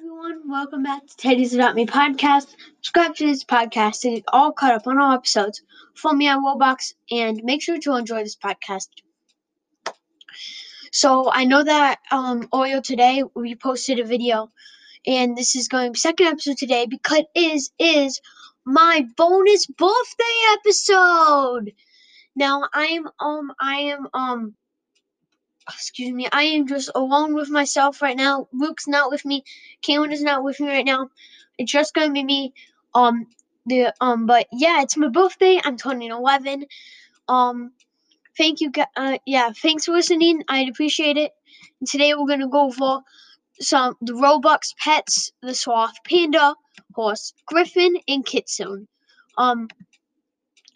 everyone, welcome back to Teddy's Adopt Me podcast. Subscribe to this podcast to get all caught up on all episodes. Follow me on Roblox and make sure to enjoy this podcast. So I know that um Oreo today we posted a video and this is going second episode today because it is is my bonus birthday episode. Now I am um I am um excuse me, I am just alone with myself right now. Luke's not with me. Kaylin is not with me right now. It's just gonna be me. Um, the um, but yeah, it's my birthday. I'm turning 11. Um, thank you. Uh, yeah, thanks for listening. I'd appreciate it. And today we're gonna go for some the Robux pets, the sloth, panda, horse, griffin, and kitsune. Um,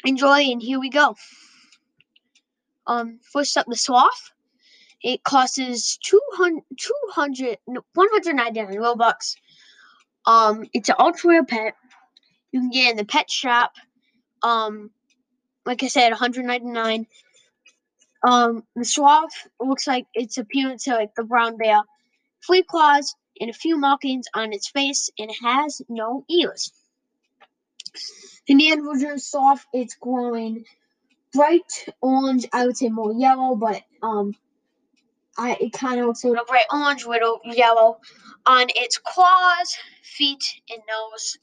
enjoy, and here we go. Um, first up, the sloth. It costs 200, 200 199 Robux. Um, it's an ultra rare pet. You can get in the pet shop. Um, like I said, 199. Um, the sloth looks like it's appearance to like the brown bear. Three claws and a few markings on its face, and it has no ears. The version sloth, it's glowing bright orange. I would say more yellow, but um, I it kind of looks a little bright orange, little yellow on its claws, feet, and nose.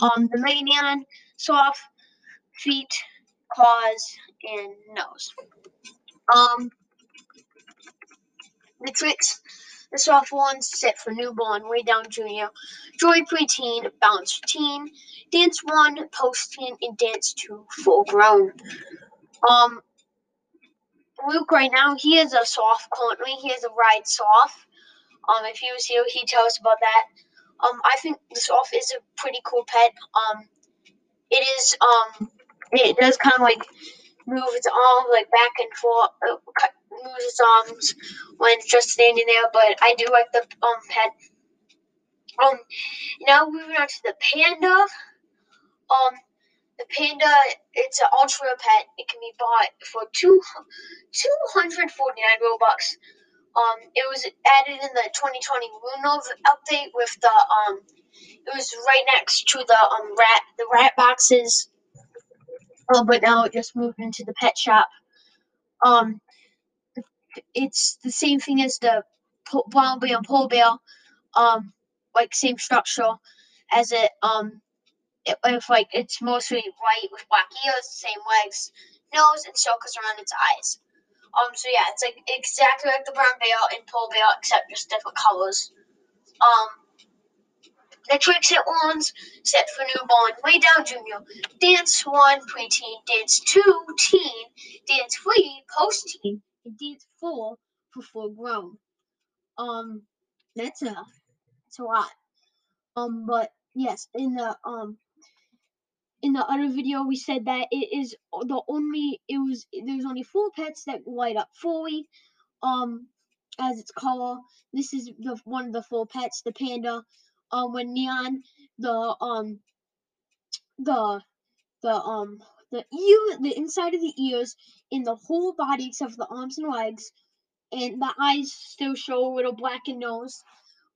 Um, the Manion soft feet, claws, and nose. Um, the tricks, the soft ones set for newborn, way down junior, joy preteen, balance teen, dance one, post teen, and dance two, full grown. Um, Luke right now, he is a sloth currently. He is a ride sloth. Um, if he was here, he'd tell us about that. Um, I think the sloth is a pretty cool pet. Um, it is um, it does kind of like move its arms like back and forth, uh, moves its arms when it's just standing there. But I do like the um pet. Um, now moving on to the panda. Um, the panda, it's an ultra pet. It can be bought for two, 249 Robux. Um, it was added in the 2020 Lunov update with the, um, it was right next to the, um, rat, the rat boxes. Oh, but now it just moved into the pet shop. Um, it's the same thing as the brown bear and polar bear. Um, like same structure as it, um, if like it's mostly white with black ears, same legs, nose, and circles around its eyes. Um, so yeah, it's like exactly like the brown bear and polar bear, except just different colors. Um, the tricks it ones set for newborn, way down junior, dance one preteen, dance two teen, dance three post teen, and dance four for full grown. Um, that's a, that's a lot. Um, but yes, in the um in the other video we said that it is the only it was there's only four pets that light up fully um as its color this is the one of the four pets the panda um when neon the um the the um the ear the inside of the ears in the whole body except for the arms and legs and the eyes still show a little blackened nose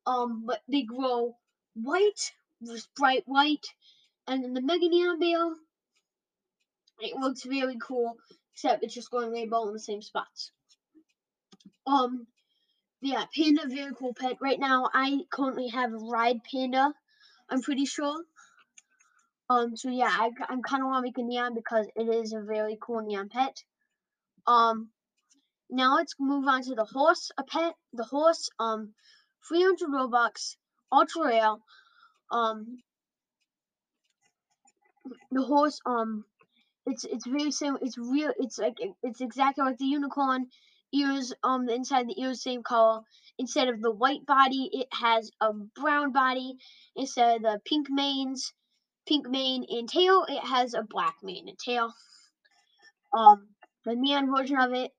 um but they grow white bright white and then the Mega Neon it looks really cool, except it's just going rainbow in the same spots. Um, yeah, Panda, very cool pet. Right now, I currently have Ride Panda, I'm pretty sure. Um, so yeah, I, I'm kind of want to make a neon because it is a very cool neon pet. Um, now let's move on to the horse, a pet. The horse, um, 300 Robux, ultra rare. Um, the horse um it's it's very similar it's real it's like it's exactly like the unicorn ears um the inside the ears same color. Instead of the white body it has a brown body. Instead of the pink manes pink mane and tail it has a black mane and tail. Um the neon version of it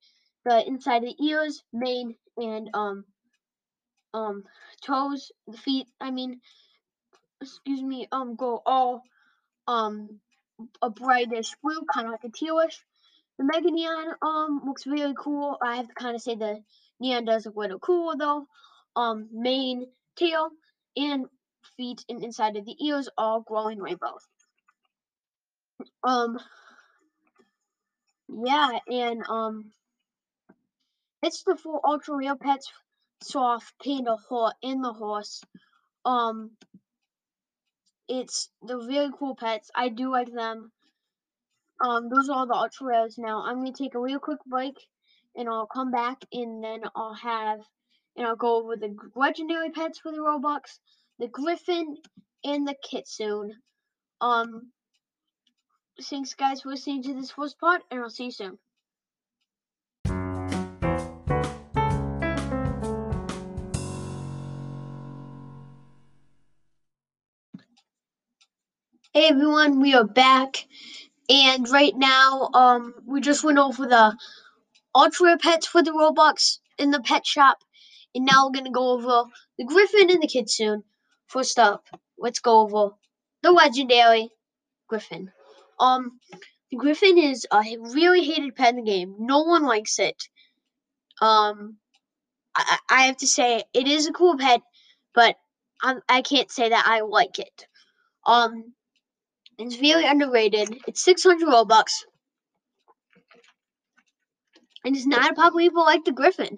the inside of the ears mane and um um toes the feet i mean excuse me um go all um a brightish blue, kind of like a tealish. The Mega Neon um looks really cool. I have to kind of say the neon does look a little cool though. Um, main tail and feet and inside of the ears all glowing rainbows. Um, yeah, and um, it's the full ultra real pets soft panda horse in the horse. Um, it's the really cool pets. I do like them. Um, those are all the ultra rares. Now I'm gonna take a real quick break, and I'll come back, and then I'll have, and I'll go over the legendary pets for the Robux, the Griffin, and the Kitsune. Um, thanks guys for listening to this first part, and I'll see you soon. Hey everyone, we are back, and right now, um, we just went over the ultra pets for the Robux in the pet shop, and now we're gonna go over the Griffin and the Kitsune. First up, let's go over the legendary Griffin. Um, the Griffin is a really hated pet in the game. No one likes it. Um, I, I have to say it is a cool pet, but I'm, I can't say that I like it. Um, it's very underrated. It's 600 Robux. And it's not a of people like the Griffin.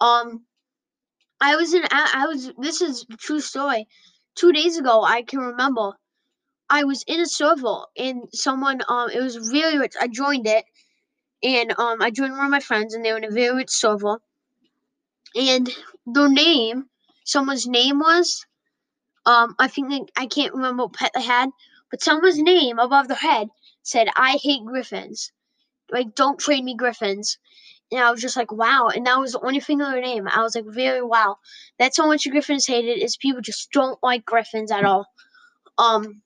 Um, I was in, I was, this is true story. Two days ago, I can remember, I was in a server and someone, um, it was really rich. I joined it and, um, I joined one of my friends and they were in a very rich server. And their name, someone's name was, um, I think, I can't remember what pet they had, but someone's name above their head said, I hate griffins. Like, don't trade me griffins. And I was just like, wow. And that was the only thing on their name. I was like, very wow. That's how much griffins hated is people just don't like griffins at all. Um,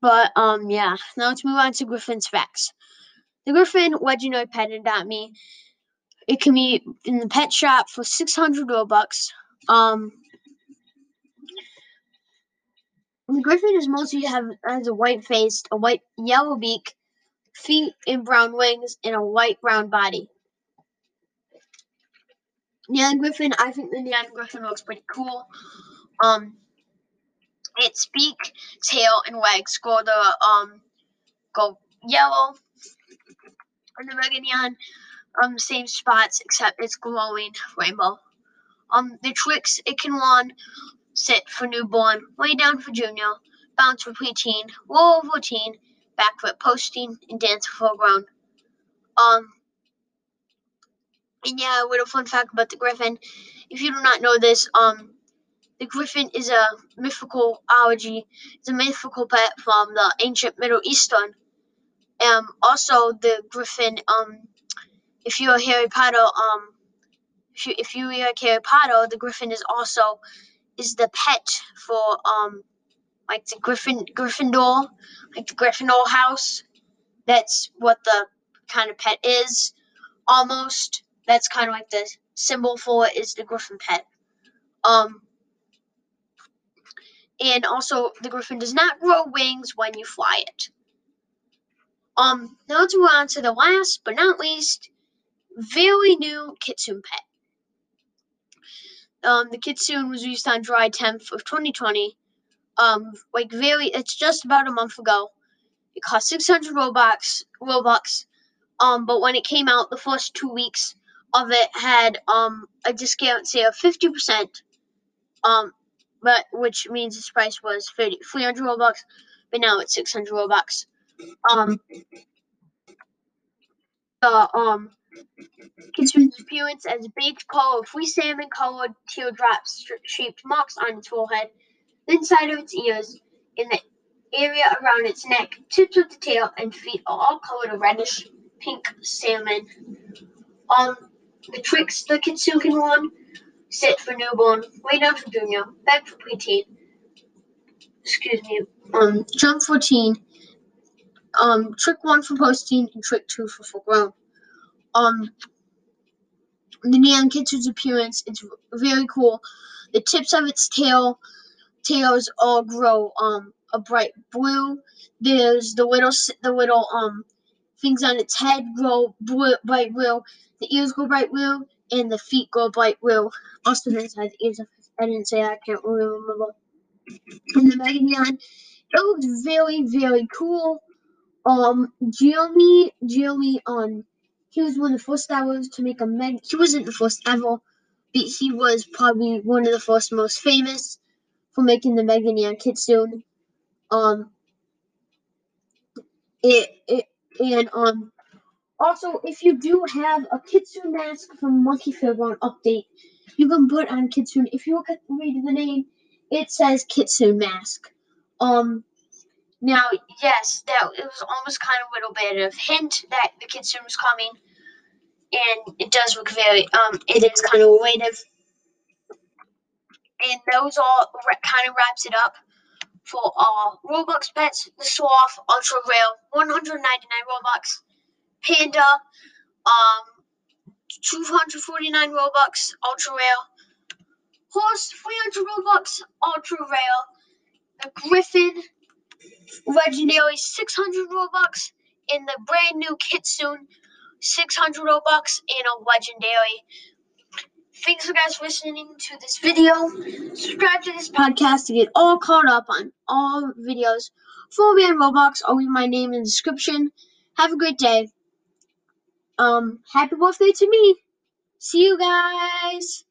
but, um, yeah. Now let's move on to Griffin's facts. The Griffin legendary pet me. It can be in the pet shop for 600 Robux. Um, the griffin is mostly have has a white face, a white yellow beak, feet and brown wings, and a white brown body. Neon Griffin, I think the Neon Griffin looks pretty cool. Um, its beak, tail, and legs go the um go yellow. And the Mega Neon, um, same spots except it's glowing rainbow. Um, the tricks it can run sit for newborn, lay down for junior, bounce for preteen, roll over teen, back foot posting, and dance for grown. Um, and yeah, a little fun fact about the griffin. If you do not know this, um, the griffin is a mythical ology. It's a mythical pet from the ancient Middle Eastern. Um, also the griffin, um, if you're a Harry Potter, um, if you if you read Harry Potter, the griffin is also is the pet for um like the Griffin Gryffindor, like the Gryffindor house. That's what the kind of pet is. Almost. That's kind of like the symbol for it is the Griffin pet. Um and also the Griffin does not grow wings when you fly it. Um, now let's move on to the last but not least, very new Kitsune pet. Um, the Kitsune was released on July 10th of 2020. Um, like very, it's just about a month ago. It cost 600 Robux. Robux. Um, but when it came out, the first two weeks of it had um a discount sale of 50%. Um, but which means its price was 30, 300 Robux, but now it's 600 Robux. Um, the um Kitsune's appearance as a baked of free salmon colored teardrop shaped marks on its forehead, the inside of its ears, in the area around its neck, tips of the tail, and feet are all colored a reddish pink salmon. Um, the tricks the Kitsune can run sit for newborn, lay down for junior, beg for preteen, excuse me, um, jump for teen, um, trick one for posting, and trick two for full grown. Um, the neon kitsune's appearance it's very cool. The tips of its tail tails all grow um a bright blue. There's the little the little um things on its head grow blue, bright blue. The ears go bright blue, and the feet go bright blue. Also, inside the ears I didn't say that. I can't remember. And the Meganeon, it looks very, very cool. Um, Jeremy, Jeremy, um, he was one of the first ever to make a Meg. He wasn't the first ever, but he was probably one of the first most famous for making the Meganeon Kitsune. Um, it, it, and, um, also, if you do have a Kitsune mask from Monkey Fairground update, you can put on Kitsune. If you look at read the name, it says Kitsune mask. Um, now, yes, that it was almost kind of a little bit of hint that the Kitsune was coming, and it does look very um, it is kind of relative, and those all kind of wraps it up for our Robux pets. The Sloth Ultra Rare, 199 Robux. Panda, um, 249 Robux, Ultra Rare. Horse, 300 Robux, Ultra Rare. The Griffin, Legendary, 600 Robux. in the brand new Kitsune, 600 Robux, in a Legendary. Thanks for guys listening to this video. Subscribe to this podcast to get all caught up on all videos. Follow me on Roblox. I'll leave my name in the description. Have a great day. Um, happy birthday to me. See you guys.